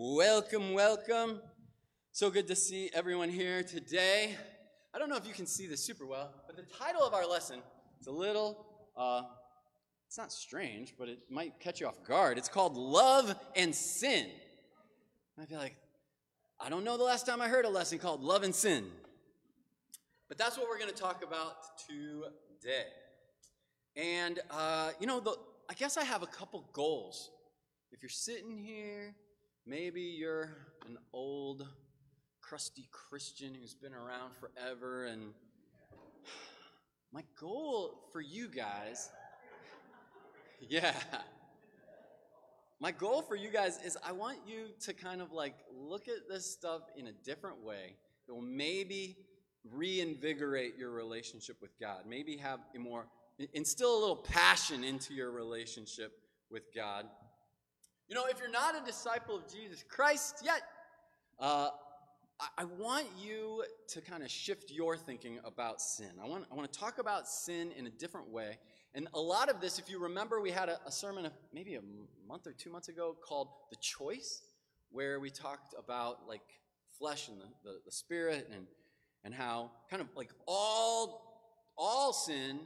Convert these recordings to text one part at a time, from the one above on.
Welcome, welcome. So good to see everyone here today. I don't know if you can see this super well, but the title of our lesson is a little, uh, it's not strange, but it might catch you off guard. It's called Love and Sin. I feel like, I don't know the last time I heard a lesson called Love and Sin. But that's what we're going to talk about today. And, uh, you know, the, I guess I have a couple goals. If you're sitting here, maybe you're an old, crusty Christian who's been around forever, and my goal for you guys, yeah, my goal for you guys is I want you to kind of like look at this stuff in a different way. It will maybe reinvigorate your relationship with God, maybe have a more instill a little passion into your relationship with God. You know, if you're not a disciple of Jesus Christ yet, uh, I, I want you to kind of shift your thinking about sin. I want, I want to talk about sin in a different way. And a lot of this, if you remember, we had a, a sermon maybe a month or two months ago called The Choice, where we talked about like flesh and the, the, the spirit and, and how kind of like all, all sin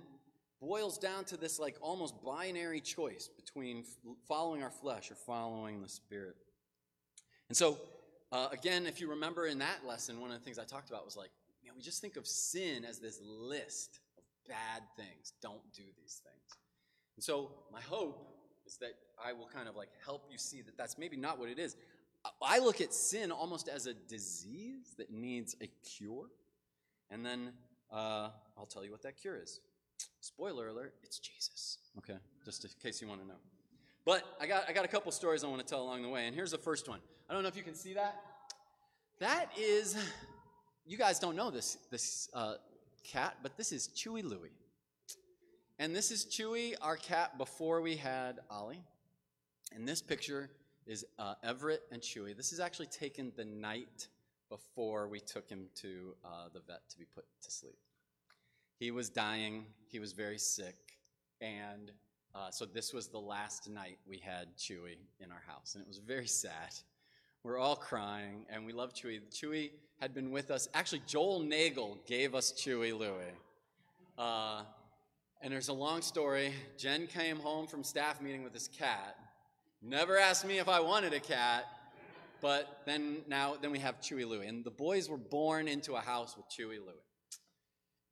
boils down to this like almost binary choice between following our flesh or following the spirit. And so, uh, again, if you remember in that lesson, one of the things I talked about was like, man, we just think of sin as this list of bad things. Don't do these things. And so, my hope is that I will kind of like help you see that that's maybe not what it is. I look at sin almost as a disease that needs a cure. And then uh, I'll tell you what that cure is. Spoiler alert, it's Jesus. Okay, just in case you want to know. But I got, I got a couple stories I want to tell along the way, and here's the first one. I don't know if you can see that. That is, you guys don't know this, this uh, cat, but this is Chewy Louie. And this is Chewy, our cat, before we had Ollie. And this picture is uh, Everett and Chewy. This is actually taken the night before we took him to uh, the vet to be put to sleep. He was dying, he was very sick, and uh, so this was the last night we had Chewy in our house, and it was very sad. We're all crying, and we love Chewy. Chewy had been with us. Actually, Joel Nagel gave us Chewy Louie. Uh, and there's a long story. Jen came home from staff meeting with this cat. Never asked me if I wanted a cat, but then now then we have Chewy Louie, and the boys were born into a house with Chewy Louie.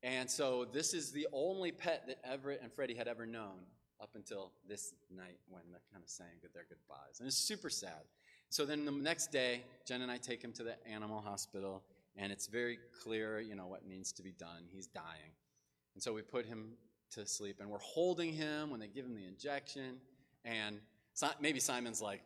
And so this is the only pet that Everett and Freddie had ever known up until this night when they're kind of saying their goodbyes. And it's super sad. So then the next day, Jen and I take him to the animal hospital, and it's very clear, you know, what needs to be done. He's dying. And so we put him to sleep, and we're holding him when they give him the injection. And maybe Simon's like,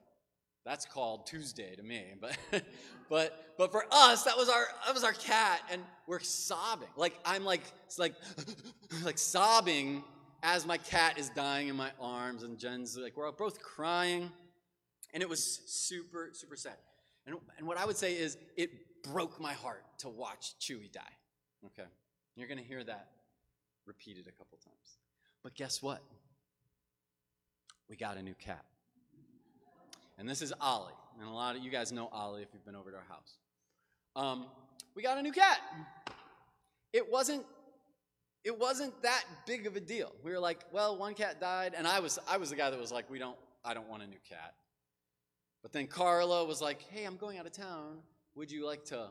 that's called Tuesday to me. But but but for us, that was our that was our cat, and we're sobbing. Like I'm like it's like like sobbing as my cat is dying in my arms, and Jen's like we're both crying, and it was super super sad. And and what I would say is it broke my heart to watch Chewy die. Okay, you're gonna hear that repeated a couple times. But guess what? We got a new cat. And this is Ollie. And a lot of you guys know Ollie if you've been over to our house. Um, we got a new cat. It wasn't it wasn't that big of a deal. We were like, well, one cat died, and I was I was the guy that was like, we don't I don't want a new cat. But then Carla was like, hey, I'm going out of town. Would you like to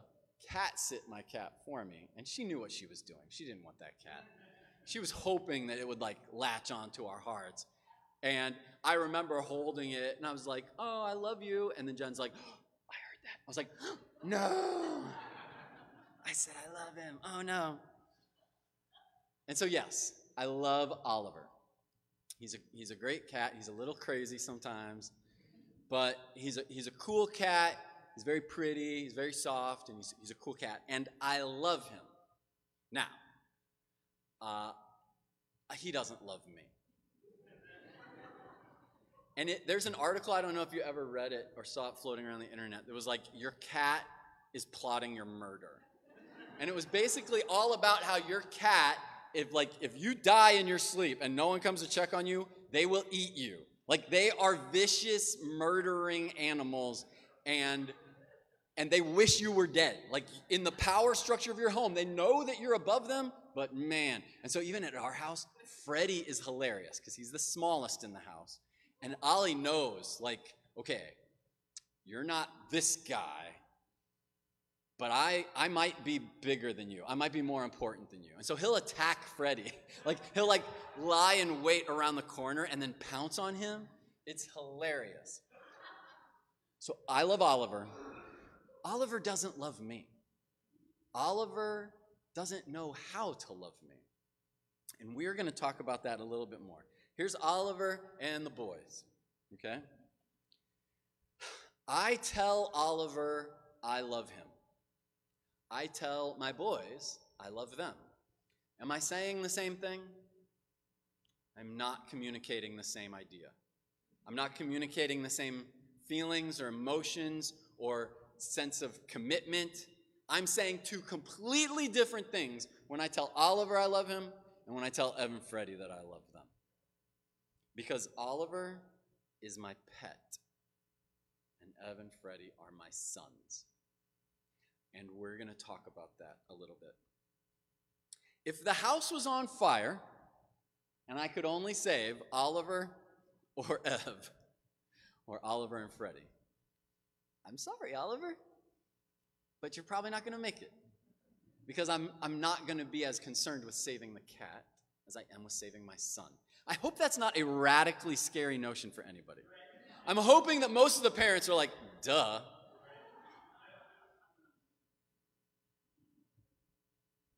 cat sit my cat for me? And she knew what she was doing. She didn't want that cat. She was hoping that it would like latch onto our hearts. And I remember holding it and I was like, oh, I love you. And then Jen's like, oh, I heard that. I was like, oh, no. I said, I love him. Oh, no. And so, yes, I love Oliver. He's a, he's a great cat. He's a little crazy sometimes, but he's a, he's a cool cat. He's very pretty. He's very soft, and he's, he's a cool cat. And I love him. Now, uh, he doesn't love me. And it, there's an article, I don't know if you ever read it or saw it floating around the internet, that was like, Your cat is plotting your murder. And it was basically all about how your cat, if like if you die in your sleep and no one comes to check on you, they will eat you. Like they are vicious, murdering animals, and and they wish you were dead. Like in the power structure of your home, they know that you're above them, but man. And so even at our house, Freddie is hilarious because he's the smallest in the house. And Ollie knows, like, okay, you're not this guy, but I, I might be bigger than you. I might be more important than you. And so he'll attack Freddie. like, he'll like lie in wait around the corner and then pounce on him. It's hilarious. So I love Oliver. Oliver doesn't love me. Oliver doesn't know how to love me. And we're going to talk about that a little bit more. Here's Oliver and the boys, okay? I tell Oliver I love him. I tell my boys I love them. Am I saying the same thing? I'm not communicating the same idea. I'm not communicating the same feelings or emotions or sense of commitment. I'm saying two completely different things when I tell Oliver I love him and when I tell Evan Freddie that I love them. Because Oliver is my pet, and Evan Freddie are my sons. And we're going to talk about that a little bit. If the house was on fire, and I could only save Oliver or Ev, or Oliver and Freddie, I'm sorry, Oliver, but you're probably not going to make it. Because I'm, I'm not going to be as concerned with saving the cat as I am with saving my son. I hope that's not a radically scary notion for anybody. I'm hoping that most of the parents are like, duh.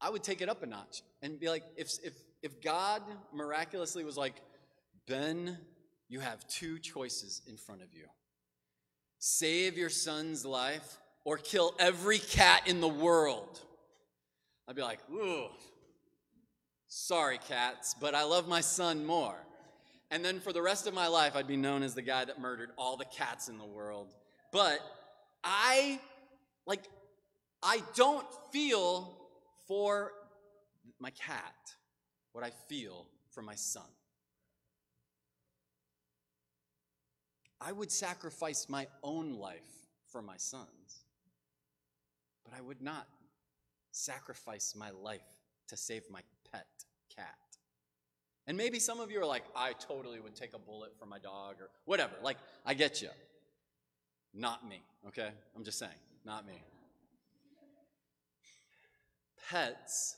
I would take it up a notch and be like, if, if, if God miraculously was like, Ben, you have two choices in front of you save your son's life or kill every cat in the world. I'd be like, ooh, sorry, cats, but I love my son more. And then for the rest of my life, I'd be known as the guy that murdered all the cats in the world. But I, like, I don't feel for my cat what I feel for my son. I would sacrifice my own life for my sons, but I would not sacrifice my life to save my pet cat. And maybe some of you are like, I totally would take a bullet for my dog or whatever. Like, I get you. Not me, okay? I'm just saying, not me. Pets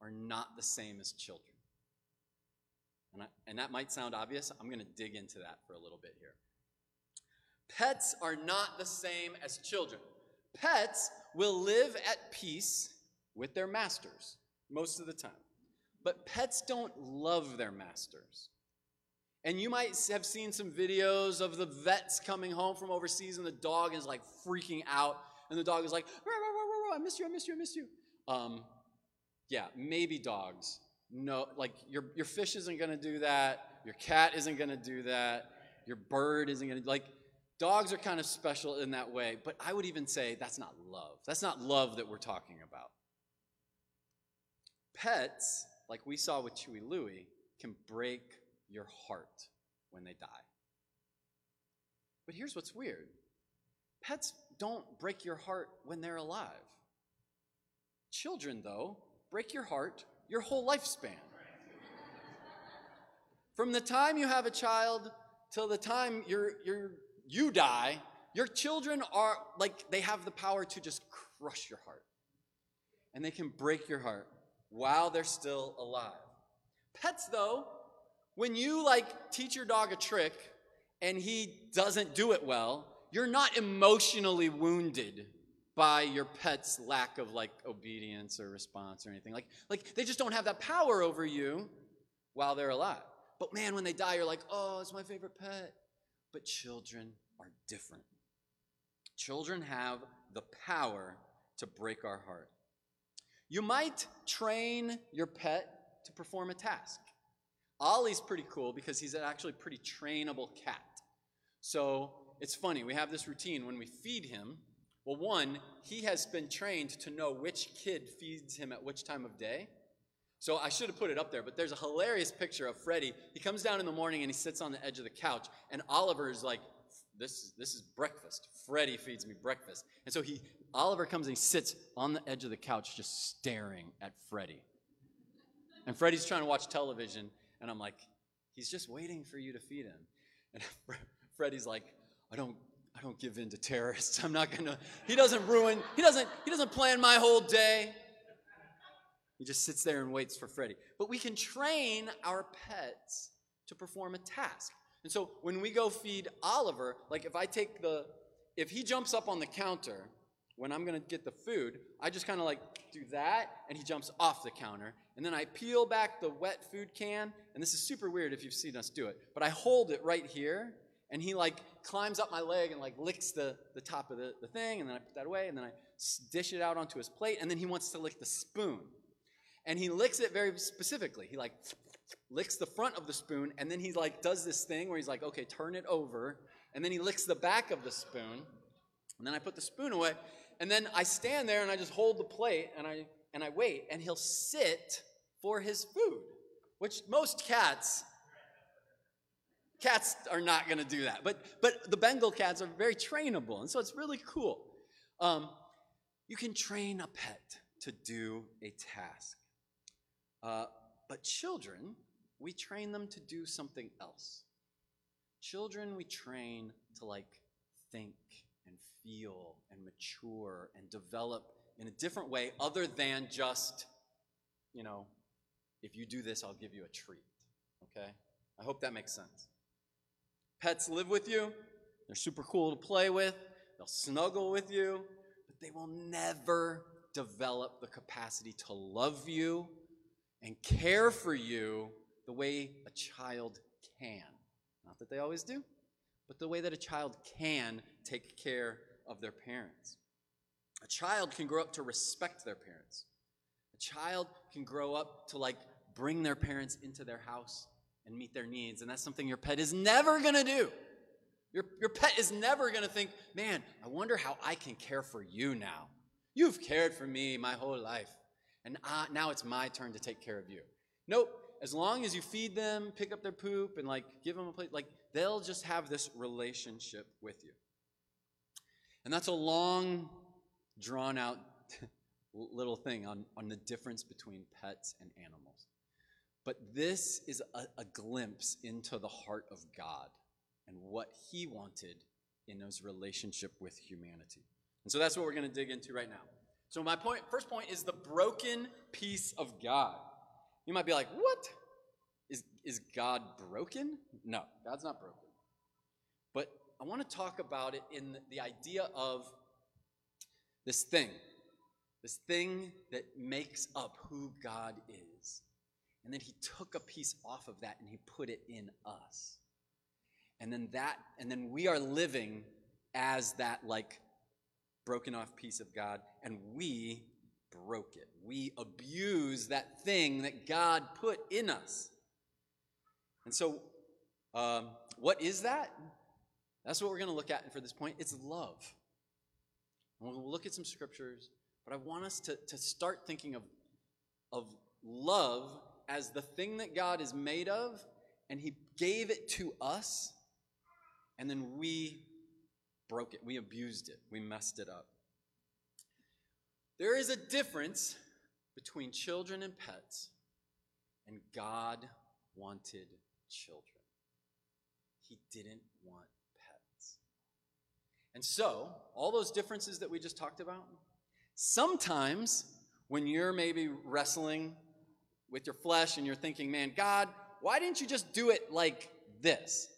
are not the same as children. And, I, and that might sound obvious. I'm going to dig into that for a little bit here. Pets are not the same as children. Pets will live at peace with their masters most of the time. But pets don't love their masters. And you might have seen some videos of the vets coming home from overseas and the dog is like freaking out. And the dog is like, I miss you, I miss you, I miss you. Um, yeah, maybe dogs. No, like your, your fish isn't going to do that. Your cat isn't going to do that. Your bird isn't going to, like, Dogs are kind of special in that way, but I would even say that's not love. That's not love that we're talking about. Pets, like we saw with Chewy Louie, can break your heart when they die. But here's what's weird pets don't break your heart when they're alive. Children, though, break your heart your whole lifespan. From the time you have a child till the time you're, you're you die, your children are like, they have the power to just crush your heart. And they can break your heart while they're still alive. Pets, though, when you like teach your dog a trick and he doesn't do it well, you're not emotionally wounded by your pet's lack of like obedience or response or anything. Like, like they just don't have that power over you while they're alive. But man, when they die, you're like, oh, it's my favorite pet. But children are different. Children have the power to break our heart. You might train your pet to perform a task. Ollie's pretty cool because he's actually pretty trainable cat. So it's funny, we have this routine when we feed him. Well, one, he has been trained to know which kid feeds him at which time of day. So I should have put it up there, but there's a hilarious picture of Freddie. He comes down in the morning and he sits on the edge of the couch, and Oliver is like this, is, this is breakfast. Freddie feeds me breakfast. And so he, Oliver comes and he sits on the edge of the couch just staring at Freddie. And Freddie's trying to watch television, and I'm like, he's just waiting for you to feed him. And Freddie's like, I don't, I don't give in to terrorists. I'm not gonna. He doesn't ruin. He doesn't. He doesn't plan my whole day. He just sits there and waits for Freddie. But we can train our pets to perform a task. And so when we go feed Oliver, like if I take the, if he jumps up on the counter when I'm gonna get the food, I just kind of like do that, and he jumps off the counter. And then I peel back the wet food can, and this is super weird if you've seen us do it, but I hold it right here, and he like climbs up my leg and like licks the, the top of the, the thing, and then I put that away, and then I dish it out onto his plate, and then he wants to lick the spoon. And he licks it very specifically. He like licks the front of the spoon, and then he like does this thing where he's like, okay, turn it over, and then he licks the back of the spoon, and then I put the spoon away, and then I stand there and I just hold the plate and I and I wait, and he'll sit for his food, which most cats cats are not going to do that. But but the Bengal cats are very trainable, and so it's really cool. Um, you can train a pet to do a task. Uh, but children, we train them to do something else. Children, we train to like think feel and mature and develop in a different way other than just, you know, if you do this, I'll give you a treat. Okay? I hope that makes sense. Pets live with you, they're super cool to play with, they'll snuggle with you, but they will never develop the capacity to love you and care for you the way a child can. Not that they always do, but the way that a child can take care of their parents. A child can grow up to respect their parents. A child can grow up to like bring their parents into their house and meet their needs. And that's something your pet is never going to do. Your, your pet is never going to think, man, I wonder how I can care for you now. You've cared for me my whole life and ah, now it's my turn to take care of you. Nope. As long as you feed them, pick up their poop, and like give them a plate, like they'll just have this relationship with you. And that's a long, drawn out little thing on, on the difference between pets and animals. But this is a, a glimpse into the heart of God and what He wanted in His relationship with humanity. And so that's what we're going to dig into right now. So my point, first point is the broken piece of God. You might be like, what? Is, is God broken? No, God's not broken. But I want to talk about it in the idea of this thing, this thing that makes up who God is. And then he took a piece off of that and he put it in us. And then that, and then we are living as that like broken off piece of God, and we broke it. We abuse that thing that God put in us. And so, um, what is that? That's what we're going to look at for this point. It's love. And we'll look at some scriptures, but I want us to, to start thinking of, of love as the thing that God is made of, and He gave it to us, and then we broke it, we abused it, we messed it up. There is a difference between children and pets, and God wanted children. He didn't want. And so, all those differences that we just talked about, sometimes when you're maybe wrestling with your flesh and you're thinking, man, God, why didn't you just do it like this?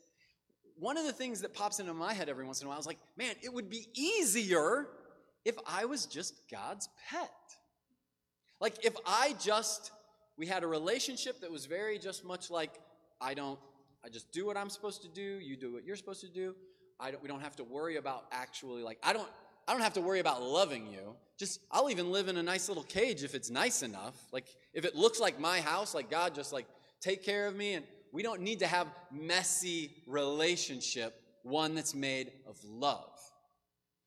one of the things that pops into my head every once in a while is like, man, it would be easier if I was just God's pet. Like if I just, we had a relationship that was very just much like, I don't, I just do what I'm supposed to do, you do what you're supposed to do. I don't, we don't have to worry about actually like, I don't, I don't have to worry about loving you. Just, I'll even live in a nice little cage if it's nice enough. Like, if it looks like my house, like God just like take care of me and we don't need to have messy relationship, one that's made of love.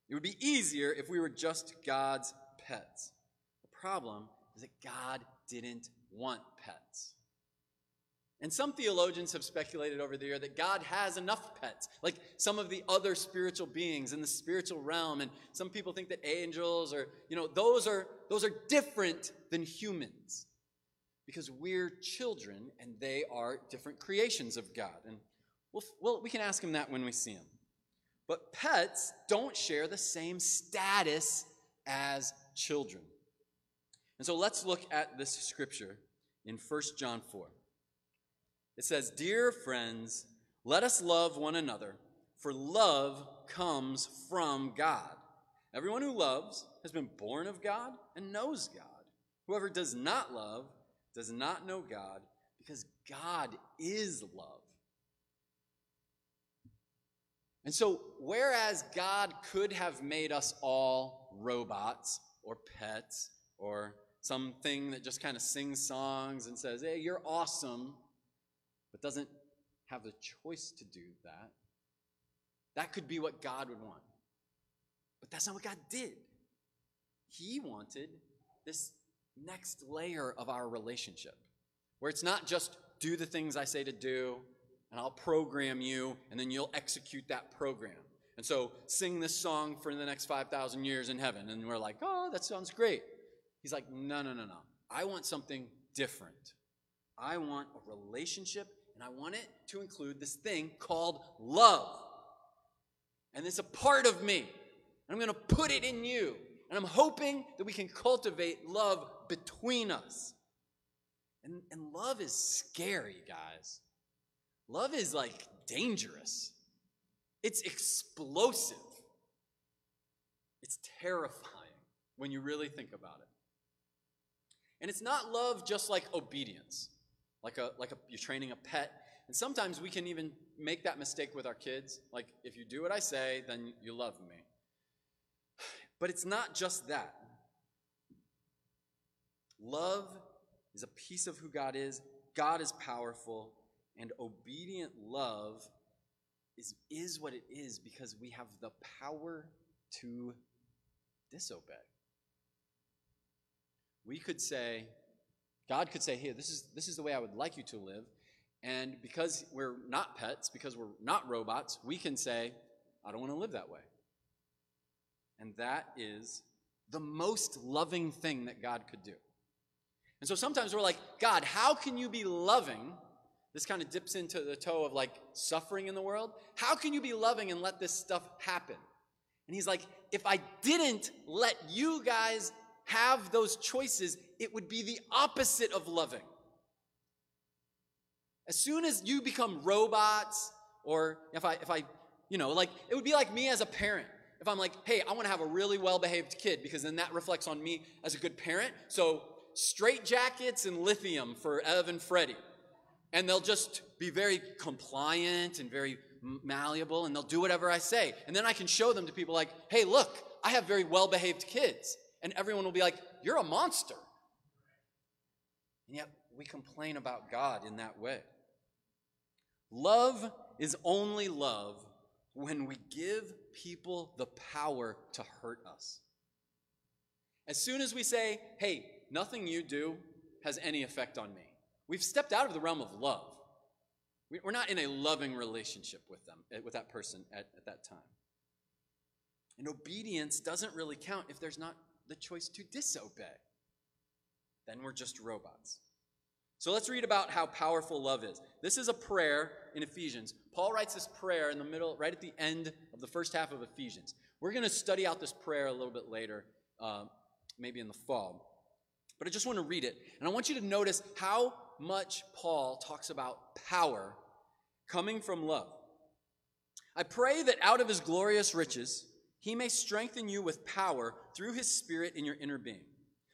It would be easier if we were just God's pets. The problem is that God didn't want pets. And some theologians have speculated over the year that God has enough pets, like some of the other spiritual beings in the spiritual realm. And some people think that angels or, you know, those are, those are different than humans because we're children and they are different creations of God. And we'll, well, we can ask him that when we see him. But pets don't share the same status as children. And so let's look at this scripture in 1 John 4. It says, Dear friends, let us love one another, for love comes from God. Everyone who loves has been born of God and knows God. Whoever does not love does not know God, because God is love. And so, whereas God could have made us all robots or pets or something that just kind of sings songs and says, hey, you're awesome, but doesn't have the choice to do that, that could be what God would want. But that's not what God did. He wanted this next layer of our relationship where it's not just do the things I say to do, and I'll program you, and then you'll execute that program. And so sing this song for the next 5,000 years in heaven. And we're like, oh, that sounds great. He's like, no, no, no, no. I want something different. I want a relationship, and I want it to include this thing called love. And it's a part of me. And I'm going to put it in you. And I'm hoping that we can cultivate love between us. And, and love is scary, guys. Love is like dangerous, it's explosive, it's terrifying when you really think about it. And it's not love just like obedience, like a like a, you're training a pet. And sometimes we can even make that mistake with our kids. Like if you do what I say, then you love me. But it's not just that. Love is a piece of who God is. God is powerful, and obedient love is, is what it is because we have the power to disobey. We could say, God could say, hey, this is, this is the way I would like you to live. And because we're not pets, because we're not robots, we can say, I don't want to live that way. And that is the most loving thing that God could do. And so sometimes we're like, God, how can you be loving? This kind of dips into the toe of like suffering in the world. How can you be loving and let this stuff happen? And he's like, if I didn't let you guys have those choices, it would be the opposite of loving. As soon as you become robots, or if I, if I, you know, like, it would be like me as a parent. If I'm like, hey, I want to have a really well behaved kid because then that reflects on me as a good parent. So straight jackets and lithium for Ev and Freddie. And they'll just be very compliant and very malleable and they'll do whatever I say. And then I can show them to people like, hey, look, I have very well behaved kids. And everyone will be like, you're a monster. And yet we complain about God in that way. Love is only love when we give people the power to hurt us. As soon as we say, hey, nothing you do has any effect on me. We've stepped out of the realm of love. We're not in a loving relationship with them, eh, with that person at, at that time. And obedience doesn't really count if there's not the choice to disobey. Then we're just robots. So let's read about how powerful love is. This is a prayer in Ephesians. Paul writes this prayer in the middle, right at the end of the first half of Ephesians. We're going to study out this prayer a little bit later, uh, maybe in the fall. But I just want to read it. And I want you to notice how much Paul talks about power coming from love. I pray that out of his glorious riches, he may strengthen you with power through his Spirit in your inner being,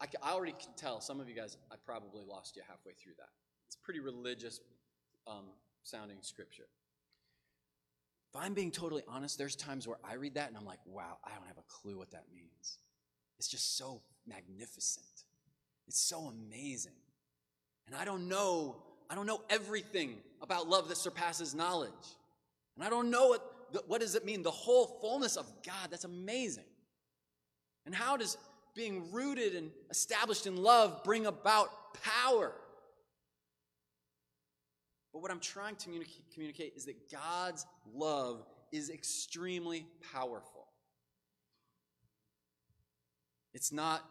I, I already can tell some of you guys, I probably lost you halfway through that. It's pretty religious um, sounding scripture. if I'm being totally honest, there's times where I read that and I'm like, wow, I don't have a clue what that means. It's just so magnificent. It's so amazing. And I don't know, I don't know everything about love that surpasses knowledge. And I don't know what, what does it mean? The whole fullness of God, that's amazing. And how does being rooted and established in love bring about power? But what I'm trying to communicate is that God's love is extremely powerful. It's not,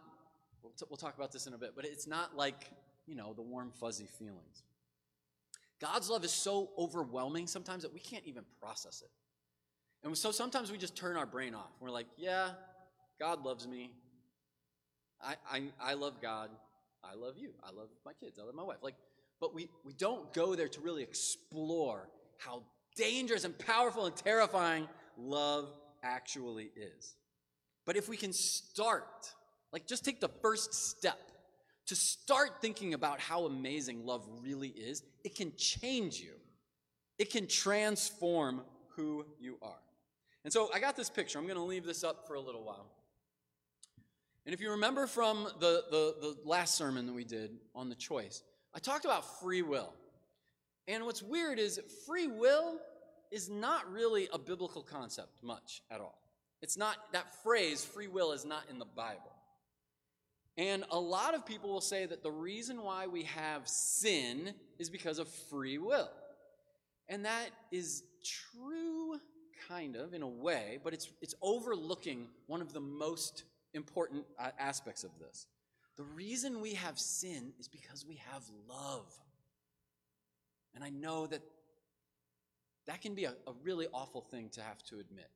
we'll, t- we'll talk about this in a bit, but it's not like, you know, the warm, fuzzy feelings. God's love is so overwhelming sometimes that we can't even process it. And so sometimes we just turn our brain off. We're like, yeah, God loves me. I, I, I love God. I love you. I love my kids. I love my wife. Like, but we, we don't go there to really explore how dangerous and powerful and terrifying love actually is. But if we can start, like just take the first step to start thinking about how amazing love really is, it can change you. It can transform who you are. And so I got this picture. I'm going to leave this up for a little while. And if you remember from the, the, the last sermon that we did on the choice, I talked about free will. And what's weird is free will is not really a biblical concept much at all. It's not, that phrase, free will, is not in the Bible. And a lot of people will say that the reason why we have sin is because of free will. And that is true, kind of, in a way, but it's, it's overlooking one of the most important uh, aspects of this. The reason we have sin is because we have love. And I know that that can be a, a really awful thing to have to admit.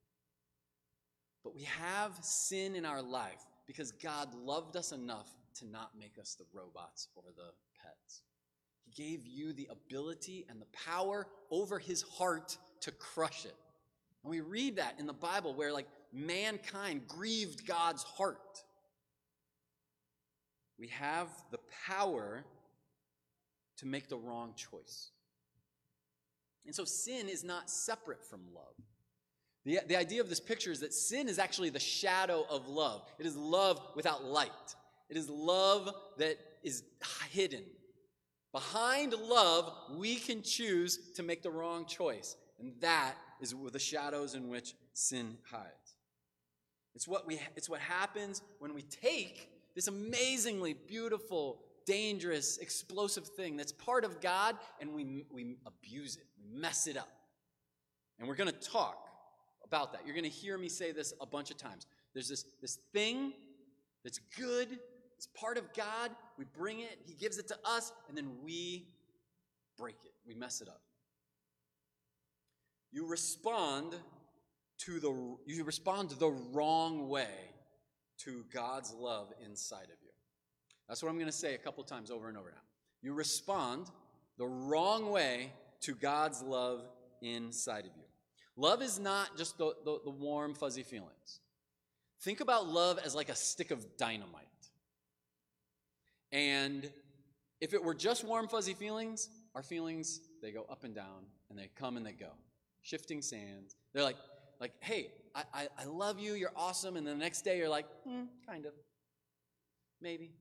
But we have sin in our life because God loved us enough to not make us the robots or the pets. He gave you the ability and the power over his heart to crush it. And we read that in the Bible where, like, mankind grieved God's heart. We have the power to make the wrong choice. And so sin is not separate from love. The, the idea of this picture is that sin is actually the shadow of love. It is love without light. It is love that is hidden. Behind love, we can choose to make the wrong choice. And that is the shadows in which sin hides. It's what, we, it's what happens when we take this amazingly beautiful, dangerous, explosive thing that's part of God and we, we abuse it, we mess it up. And we're going to talk about that. You're going to hear me say this a bunch of times. There's this, this thing that's good, it's part of God. We bring it, He gives it to us, and then we break it, we mess it up. You respond to the you respond the wrong way to God's love inside of you. That's what I'm going to say a couple times over and over now. You respond the wrong way to God's love inside of you. Love is not just the, the, the, warm, fuzzy feelings. Think about love as like a stick of dynamite. And if it were just warm, fuzzy feelings, our feelings, they go up and down and they come and they go. Shifting sands. They're like, like, hey, I, I, I love you, you're awesome, and the next day you're like, hmm, kind of. Maybe.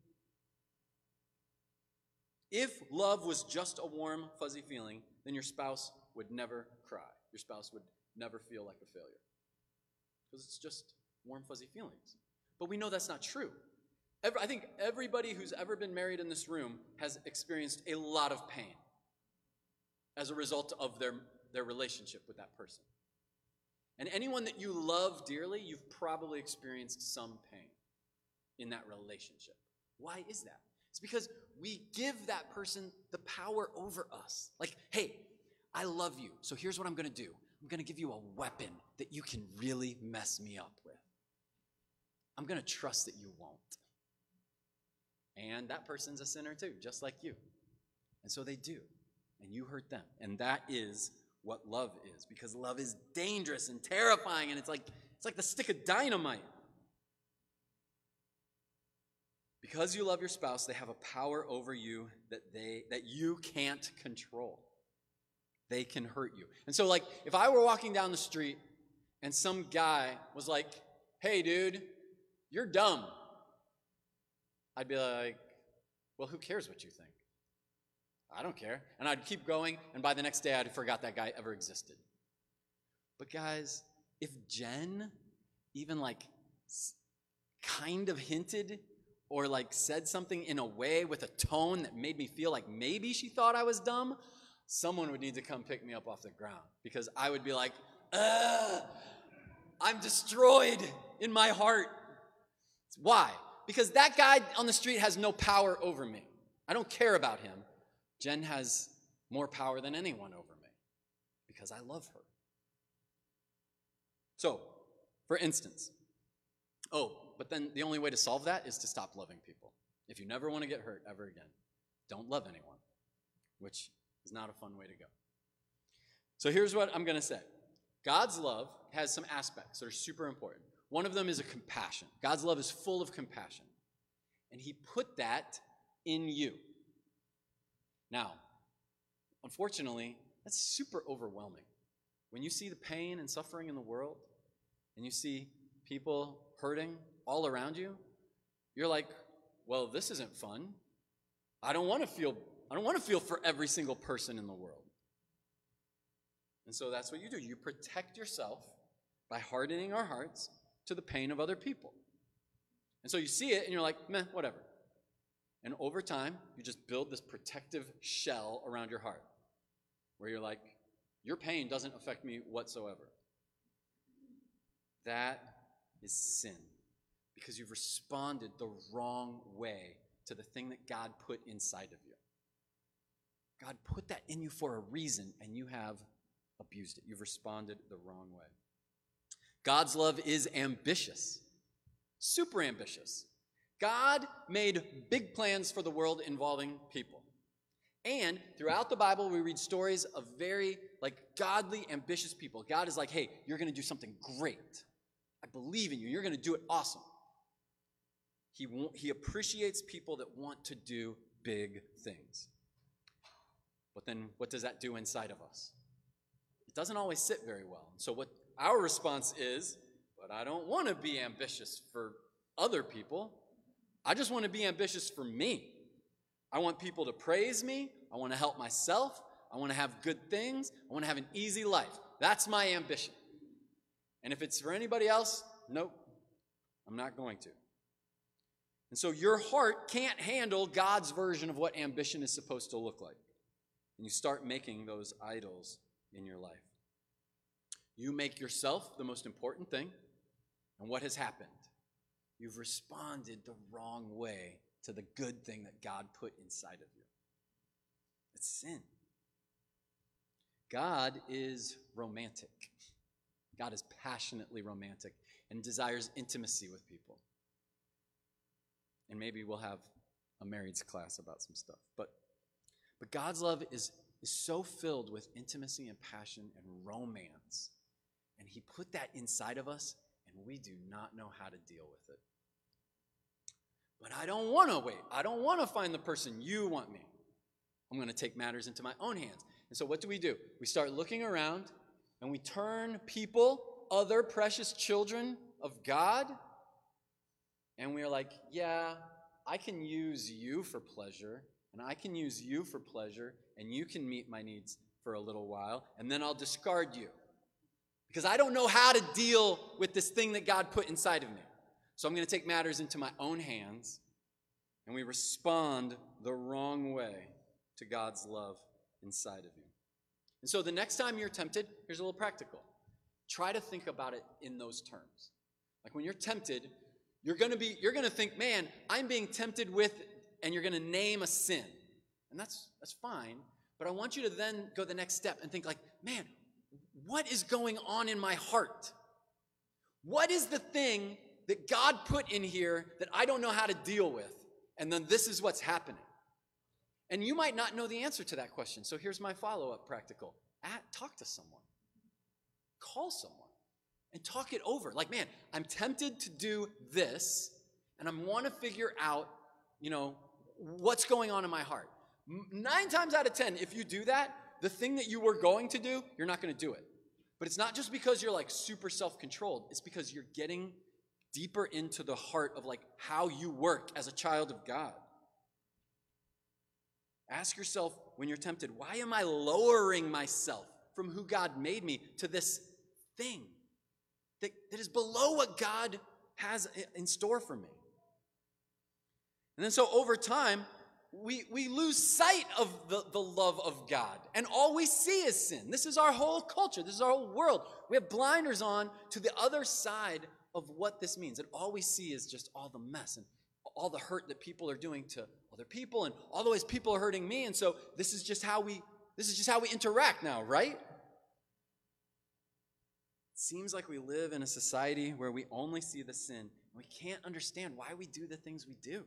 If love was just a warm, fuzzy feeling, then your spouse would never cry. Your spouse would never feel like a failure. Because it's just warm, fuzzy feelings. But we know that's not true. Every, I think everybody who's ever been married in this room has experienced a lot of pain as a result of their, their relationship with that person. And anyone that you love dearly, you've probably experienced some pain in that relationship. Why is that? It's because we give that person the power over us. Like, hey, I love you, so here's what I'm to do I'm to give you a weapon that you can really mess me up with. I'm to trust that you won't. And that person's a sinner too, just like you. And so they do. And you hurt them. And that is what love is because love is dangerous and terrifying and it's like it's like the stick of dynamite. Because you love your spouse, they have a power over you that they that you can't control. they can hurt you. And so, like, if I were walking down the street and some guy was like, hey, dude, you're dumb, I'd be like, well, who cares what you think? I don't care. And I'd keep going, and by the next day, I'd forgot that guy ever existed. But, guys, if Jen even like kind of hinted or like said something in a way with a tone that made me feel like maybe she thought I was dumb, someone would need to come pick me up off the ground because I would be like, Ugh, I'm destroyed in my heart. Why? Because that guy on the street has no power over me. I don't care about him. Jen has more power than anyone over me because I love her. So, for instance, oh, but then the only way to solve that is to stop loving people. If you never want to get hurt ever again, don't love anyone, which is not a fun way to go. So here's what I'm going to say God's love has some aspects that are super important. One of them is a compassion. God's love is full of compassion, and He put that in you. Now, unfortunately, that's super overwhelming. When you see the pain and suffering in the world, and you see people hurting all around you, you're like, well, this isn't fun. I don't want to feel I don't want to feel for every single person in the world. And so that's what you do. You protect yourself by hardening our hearts to the pain of other people. And so you see it and you're like, meh, whatever. And over time, you just build this protective shell around your heart where you're like, your pain doesn't affect me whatsoever. That is sin because you've responded the wrong way to the thing that God put inside of you. God put that in you for a reason, and you have abused it. You've responded the wrong way. God's love is ambitious, super ambitious. God made big plans for the world involving people. And throughout the Bible, we read stories of very like godly, ambitious people. God is like, hey, you're going to do something great. I believe in you. You're going to do it awesome. He, he appreciates people that want to do big things. But then what does that do inside of us? It doesn't always sit very well. So, what our response is, but I don't want to be ambitious for other people. I just want to be ambitious for me. I want people to praise me. I want to help myself. I want to have good things. I want to have an easy life. That's my ambition. And if it's for anybody else, nope, I'm not going to. And so your heart can't handle God's version of what ambition is supposed to look like. And you start making those idols in your life. You make yourself the most important thing. And what has happened? You've responded the wrong way to the good thing that God put inside of you. It's sin. God is romantic. God is passionately romantic and desires intimacy with people. And maybe we'll have a marrieds class about some stuff. But, but God's love is, is so filled with intimacy and passion and romance. And He put that inside of us, we do not know how to deal with it. But I don't want to wait. I don't want to find the person you want me. I'm going to take matters into my own hands. And so, what do we do? We start looking around and we turn people, other precious children of God, and we are like, yeah, I can use you for pleasure, and I can use you for pleasure, and you can meet my needs for a little while, and then I'll discard you. Because I don't know how to deal with this thing that God put inside of me. So I'm going to take matters into my own hands, and we respond the wrong way to God's love inside of you. And so the next time you're tempted, here's a little practical. Try to think about it in those terms. Like when you're tempted, you're going to be you're going to think, "Man, I'm being tempted with," and you're going to name a sin. And that's that's fine, but I want you to then go the next step and think like, "Man, what is going on in my heart? What is the thing that God put in here that I don't know how to deal with?" And then this is what's happening. And you might not know the answer to that question. So here's my follow up practical At, talk to someone, call someone, and talk it over. Like, man, I'm tempted to do this, and I want to figure out, you know, what's going on in my heart. Nine times out of ten, if you do that, the thing that you were going to do, you're not going to do it. But it's not just because you're like super self controlled, it's because you're getting deeper into the heart of like how you work as a child of God. Ask yourself when you're tempted, why am I lowering myself from who God made me to this thing that, that is below what God has in store for me? And then so over time, we, we lose sight of the, the love of God. And all we see is sin. This is our whole culture. This is our whole world. We have blinders on to the other side of what this means. And all we see is just all the mess and all the hurt that people are doing to other people and all the ways people are hurting me. And so this is just how we this is just how we interact now, right? It seems like we live in a society where we only see the sin and we can't understand why we do the things we do.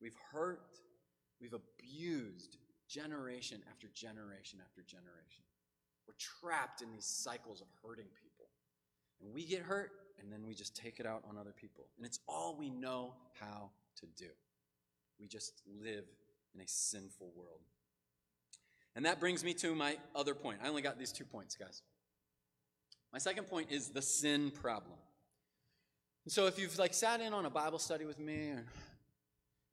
We've hurt, we've abused generation after generation after generation. We're trapped in these cycles of hurting people. And we get hurt, and then we just take it out on other people. And it's all we know how to do. We just live in a sinful world. And that brings me to my other point. I only got these two points, guys. My second point is the sin problem. So if you've like sat in on a Bible study with me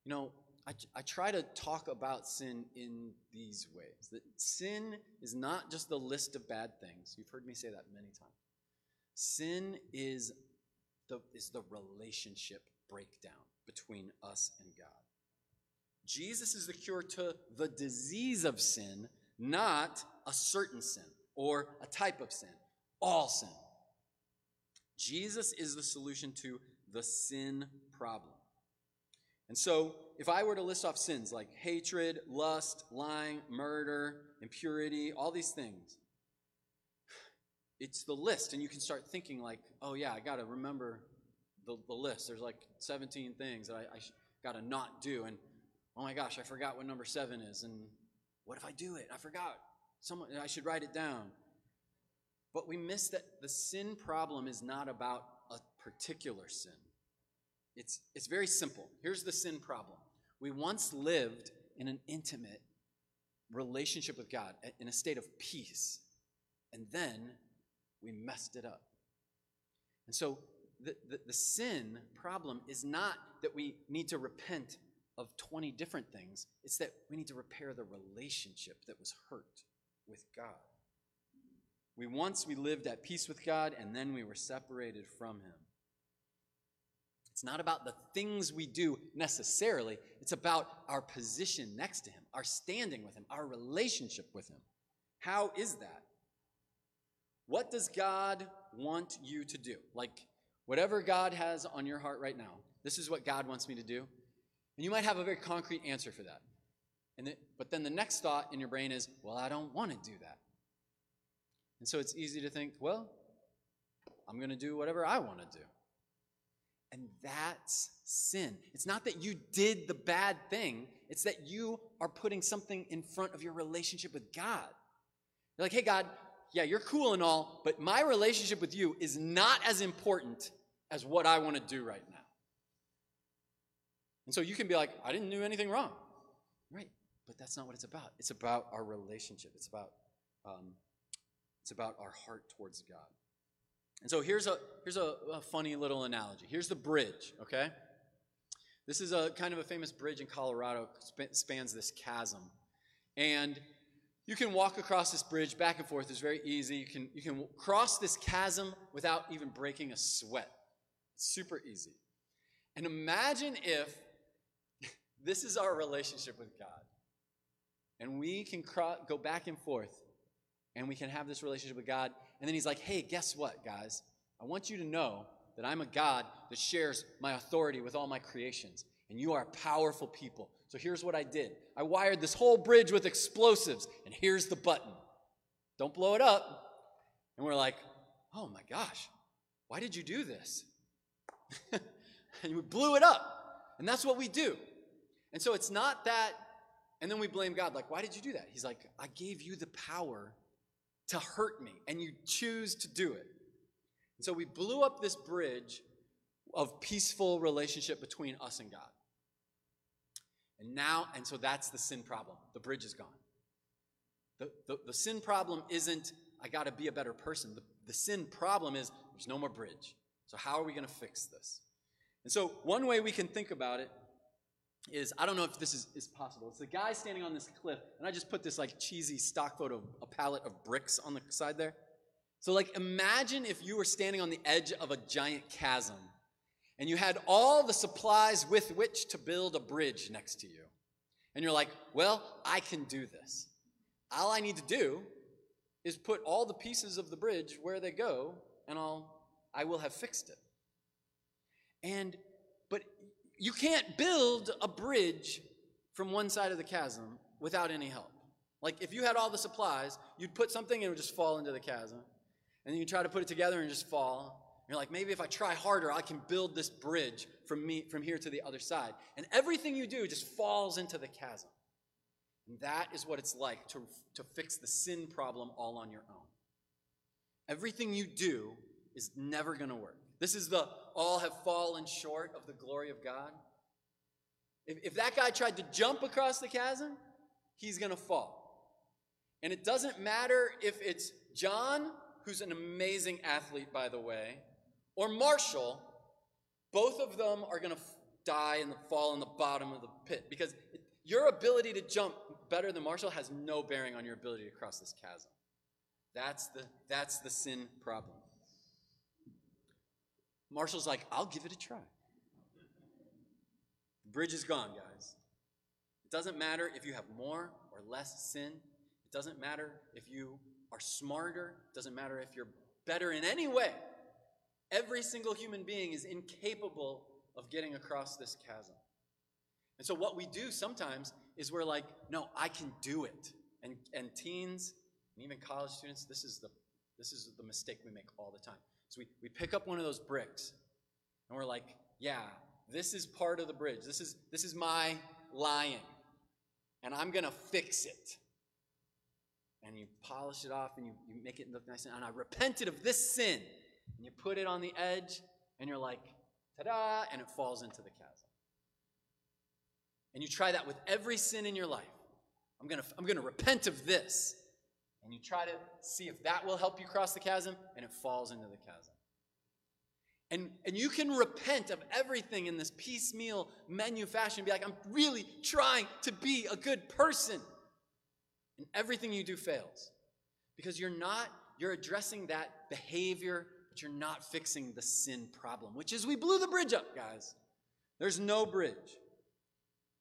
you know, I, I try to talk about sin in these ways. That sin is not just the list of bad things. You've heard me say that many times. Sin is the, is the relationship breakdown between us and God. Jesus is the cure to the disease of sin, not a certain sin or a type of sin, all sin. Jesus is the solution to the sin problem. And so, if I were to list off sins like hatred, lust, lying, murder, impurity, all these things, it's the list. And you can start thinking, like, oh, yeah, I got to remember the, the list. There's like 17 things that I, I got to not do. And oh my gosh, I forgot what number seven is. And what if I do it? I forgot. Someone, I should write it down. But we miss that the sin problem is not about a particular sin. It's, it's very simple. Here's the sin problem we once lived in an intimate relationship with God, in a state of peace, and then we messed it up. And so the, the, the, sin problem is not that we need to repent of 20 different things, it's that we need to repair the relationship that was hurt with God. We once we lived at peace with God, and then we were separated from Him. It's not about the things we do necessarily, it's about our position next to Him, our standing with Him, our relationship with Him. How is that? What does God want you to do? Like, whatever God has on your heart right now, this is what God wants me to do. And you might have a very concrete answer for that. And but then the next thought in your brain is, well, I don't want to do that. And so it's easy to think, well, I'm going to do whatever I want to do. And that's sin. It's not that you did the bad thing, it's that you are putting something in front of your relationship with God. You're like, hey, God, yeah, you're cool and all, but my relationship with you is not as important as what I want to do right now. And so you can be like, I didn't do anything wrong. Right. But that's not what it's about. It's about our relationship. It's about um, it's about our heart towards God. And so here's a here's a, a funny little analogy. Here's the bridge, okay? This is a kind of a famous bridge in Colorado, sp- spans this chasm. And you can walk across this bridge back and forth. It's very easy. You can, you can cross this chasm without even breaking a sweat. It's super easy. And imagine if this is our relationship with God. And we can cro- go back and forth and we can have this relationship with God. And then he's like, hey, guess what, guys? I want you to know that I'm a God that shares my authority with all my creations. And you are powerful people. So here's what I did I wired this whole bridge with explosives, and here's the button. Don't blow it up. And we're like, oh my gosh, why did you do this? and we blew it up. And that's what we do. And so it's not that, and then we blame God, like, why did you do that? He's like, I gave you the power to hurt me, and you choose to do it. And so we blew up this bridge of peaceful relationship between us and God. And now, and so that's the sin problem. The bridge is gone. The, the, the sin problem isn't, I got to be a better person. The, the sin problem is, there's no more bridge. So, how are we going to fix this? And so, one way we can think about it is I don't know if this is, is possible. It's the guy standing on this cliff, and I just put this like cheesy stock photo of a pallet of bricks on the side there. So, like, imagine if you were standing on the edge of a giant chasm and you had all the supplies with which to build a bridge next to you. And you're like, well, I can do this. All I need to do is put all the pieces of the bridge where they go, and I'll I will have fixed it. And but you can't build a bridge from one side of the chasm without any help. Like if you had all the supplies, you'd put something and it would just fall into the chasm. And then you try to put it together and just fall. You're like, maybe if I try harder, I can build this bridge from me from here to the other side. And everything you do just falls into the chasm. And that is what it's like to, to fix the sin problem all on your own. Everything you do is never to work. This is the all have fallen short of the glory of God. If, if that guy tried to jump across the chasm, he's going to fall. And it doesn't matter if it's John, who's an amazing athlete, by the way, or Marshall, both of them are going to die and fall in the bottom of the pit because your ability to jump better than Marshall has no bearing on your ability to cross this chasm. That's the, that's the sin problem. Marshall's like, I'll give it a try. The bridge is gone, guys. It doesn't matter if you have more or less sin. It doesn't matter if you are smarter. It doesn't matter if you're better in any way. Every single human being is incapable of getting across this chasm. And so, what we do sometimes is we're like, no, I can do it. And, and teens, and even college students, this is, the, this is the mistake we make all the time. So we, we pick up one of those bricks and we're like, yeah, this is part of the bridge. This is, this is my lying. And I'm going to fix it. And you polish it off and you, you make it look nice. And I repented of this sin. And you put it on the edge and you're like, ta da, and it falls into the chasm. And you try that with every sin in your life. I'm going to I'm going to repent of this and you try to see if that will help you cross the chasm, and it falls into the chasm. And, and you can repent of everything in this piecemeal menu fashion be like, I'm really trying to be a good person. And everything you do fails. Because you're not, you're addressing that behavior, but you're not fixing the sin problem, which is we blew the bridge up, guys. There's no bridge.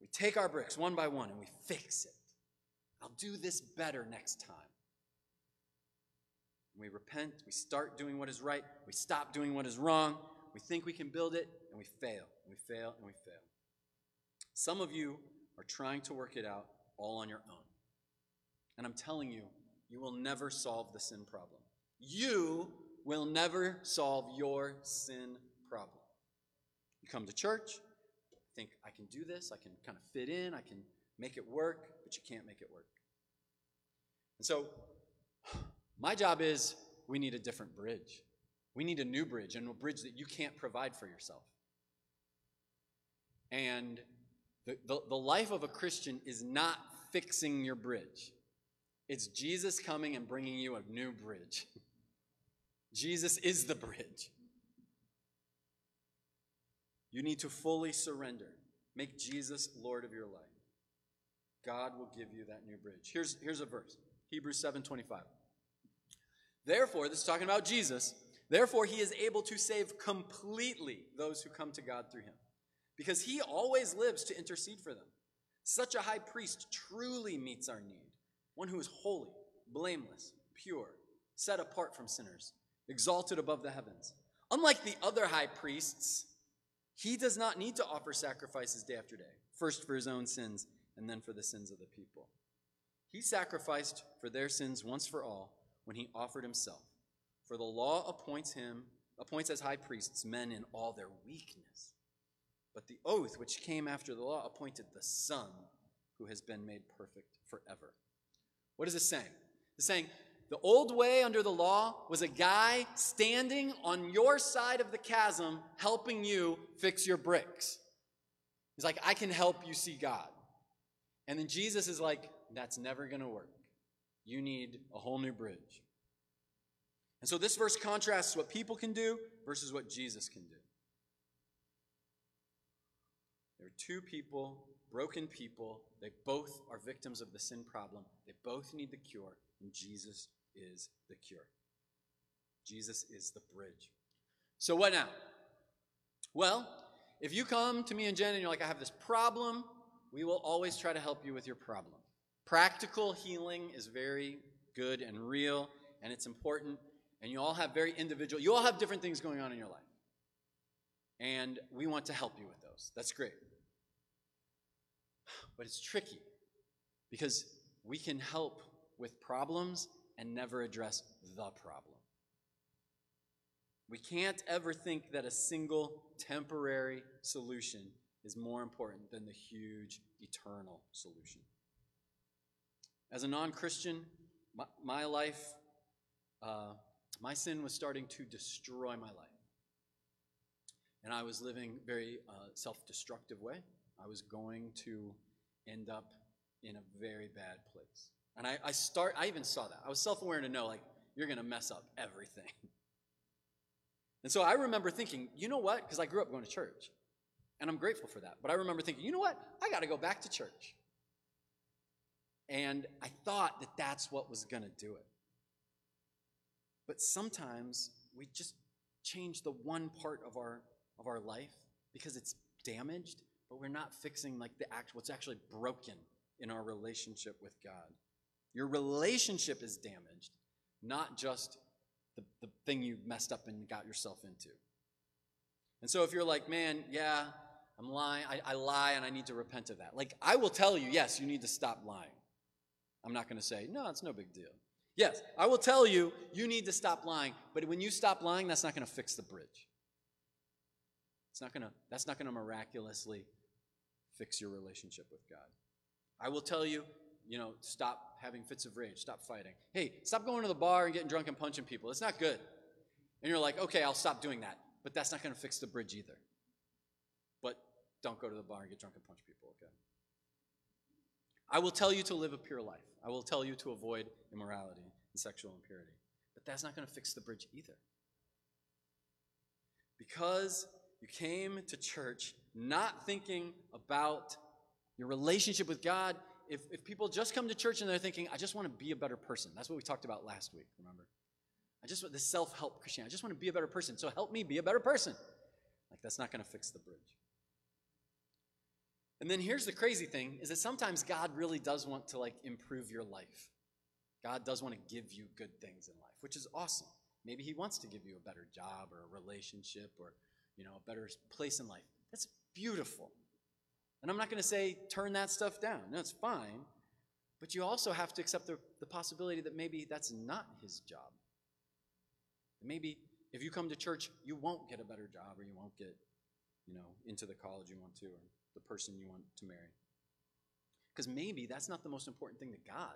We take our bricks one by one and we fix it. I'll do this better next time. We repent, we start doing what is right, we stop doing what is wrong, we think we can build it, and we fail, and we fail, and we fail. Some of you are trying to work it out all on your own. And I'm telling you, you will never solve the sin problem. You will never solve your sin problem. You come to church, think, I can do this, I can kind of fit in, I can make it work, but you can't make it work. And so, my job is we need a different bridge. We need a new bridge, and a bridge that you can't provide for yourself. And the, the, the, life of a Christian is not fixing your bridge, it's Jesus coming and bringing you a new bridge. Jesus is the bridge. You need to fully surrender. Make Jesus Lord of your life. God will give you that new bridge. Here's, here's a verse Hebrews 7 25. Therefore, this is talking about Jesus, therefore, he is able to save completely those who come to God through him, because he always lives to intercede for them. Such a high priest truly meets our need, one who is holy, blameless, pure, set apart from sinners, exalted above the heavens. Unlike the other high priests, he does not need to offer sacrifices day after day, first for his own sins and then for the sins of the people. He sacrificed for their sins once for all when he offered himself. For the law appoints him, appoints as high priests men in all their weakness. But the oath which came after the law appointed the Son who has been made perfect forever. What is this saying? It's saying the old way under the law was a guy standing on your side of the chasm helping you fix your bricks. He's like, I can help you see God. And then Jesus is like, that's never going to work. You need a whole new bridge. And so this verse contrasts what people can do versus what Jesus can do. There are two people, broken people. They both are victims of the sin problem. They both need the cure, and Jesus is the cure. Jesus is the bridge. So, what now? Well, if you come to me and Jen and you're like, I have this problem, we will always try to help you with your problem. Practical healing is very good and real, and it's important. And you all have very individual, you all have different things going on in your life. And we want to help you with those. That's great. But it's tricky because we can help with problems and never address the problem. We can't ever think that a single temporary solution is more important than the huge eternal solution. As a non Christian, my, my, life, uh, my sin was starting to destroy my life. And I was living very uh, self destructive way. I was going to end up in a very bad place. And I, I start I even saw that. I was self-aware to know like you're gonna mess up everything. And so I remember thinking, you know what? Because I grew up going to church. And I'm grateful for that. But I remember thinking, you know what? I got to go back to church. And I thought that that's what was going to do it. But sometimes we just change the one part of our of our life because it's damaged, but we're not fixing like the act what's actually broken in our relationship with God. Your relationship is damaged, not just the, the thing you messed up and got yourself into. And so if you're like, man, yeah, I'm lying, I, I lie and I need to repent of that. Like, I will tell you, yes, you need to stop lying. I'm not going to say, no, it's no big deal. Yes, I will tell you, you need to stop lying. But when you stop lying, that's not going to fix the bridge. It's not going to, that's not going to miraculously fix your relationship with God. I will tell you, you know, stop having fits of rage, stop fighting. Hey, stop going to the bar and getting drunk and punching people. It's not good. And you're like, okay, I'll stop doing that. But that's not going to fix the bridge either. But don't go to the bar and get drunk and punch people, okay? I will tell you to live a pure life. I will tell you to avoid immorality and sexual impurity. But that's not going to fix the bridge either. Because you came to church not thinking about your relationship with God if, if people just come to church and they're thinking, I just want to be a better person. That's what we talked about last week, remember? I just want the self help Christianity. I just want to be a better person. So help me be a better person. Like, that's not going to fix the bridge. And then here's the crazy thing is that sometimes God really does want to like improve your life. God does want to give you good things in life, which is awesome. Maybe he wants to give you a better job or a relationship or, you know, a better place in life. That's beautiful. And I'm not going to say turn that stuff down. No, it's fine. But you also have to accept the, the possibility that maybe that's not his job. Maybe if you come to church, you won't get a better job or you won't get, you know, into the college you want to or the person you want to marry. Because maybe that's not the most important thing to God.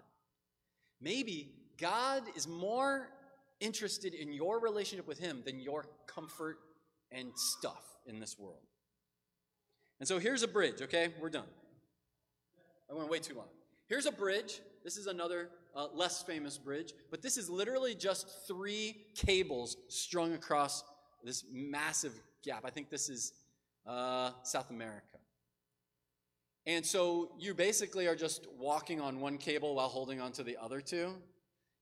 Maybe God is more interested in your relationship with Him than your comfort and stuff in this world. And so here's a bridge, okay? We're done. I went way too long. Here's a bridge. This is another uh, less famous bridge, but this is literally just three cables strung across this massive gap. I think this is uh, South America. And so you basically are just walking on one cable while holding onto the other two,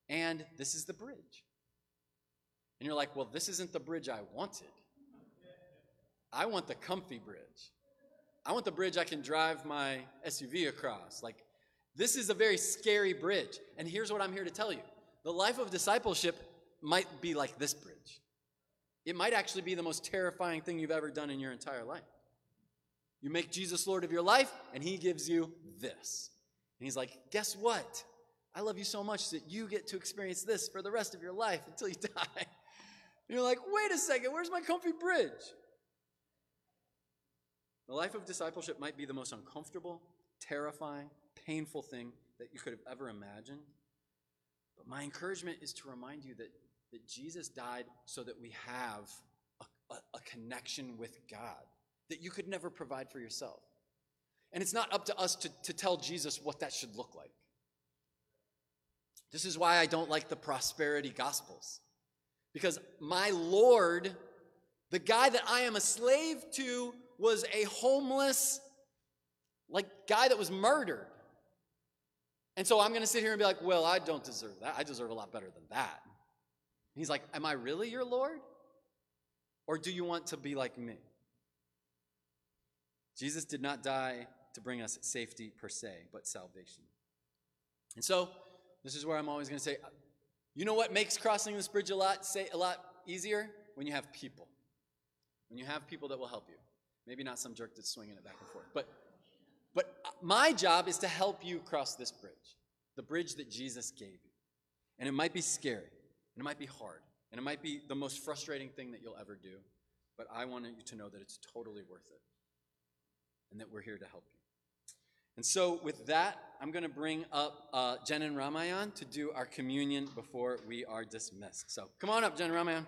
and this is the bridge. And you're like, well, this isn't the bridge I wanted. I want the comfy bridge. I want the bridge I can drive my SUV across. Like, this is a very scary bridge. And here's what I'm here to tell you the life of discipleship might be like this bridge. It might actually be the most terrifying thing you've ever done in your entire life. You make Jesus Lord of your life, and He gives you this. And He's like, Guess what? I love you so much that you get to experience this for the rest of your life until you die. And you're like, Wait a second, where's my comfy bridge? The life of discipleship might be the most uncomfortable, terrifying, painful thing that you could have ever imagined. But my encouragement is to remind you that, that Jesus died so that we have a, a, a connection with God that you could never provide for yourself. And it's not up to us to, to tell Jesus what that should look like. This is why I don't like the prosperity gospels. Because my Lord, the guy that I am a slave to, was a homeless, like, guy that was murdered. And so I'm going to sit here and be like, well, I don't deserve that. I deserve a lot better than that. And he's like, am I really your Lord? Or do you want to be like me? Jesus did not die to bring us safety per se, but salvation. And so, this is where I'm always going to say, you know what makes crossing this bridge a lot say a lot easier when you have people. When you have people that will help you. Maybe not some jerk that's swinging it back and forth, but but my job is to help you cross this bridge, the bridge that Jesus gave you. And it might be scary, and it might be hard, and it might be the most frustrating thing that you'll ever do, but I want you to know that it's totally worth it and that we're here to help you. And so, with that, I'm going to bring up uh, Jen and Ramayan to do our communion before we are dismissed. So, come on up, Jen and Ramayan.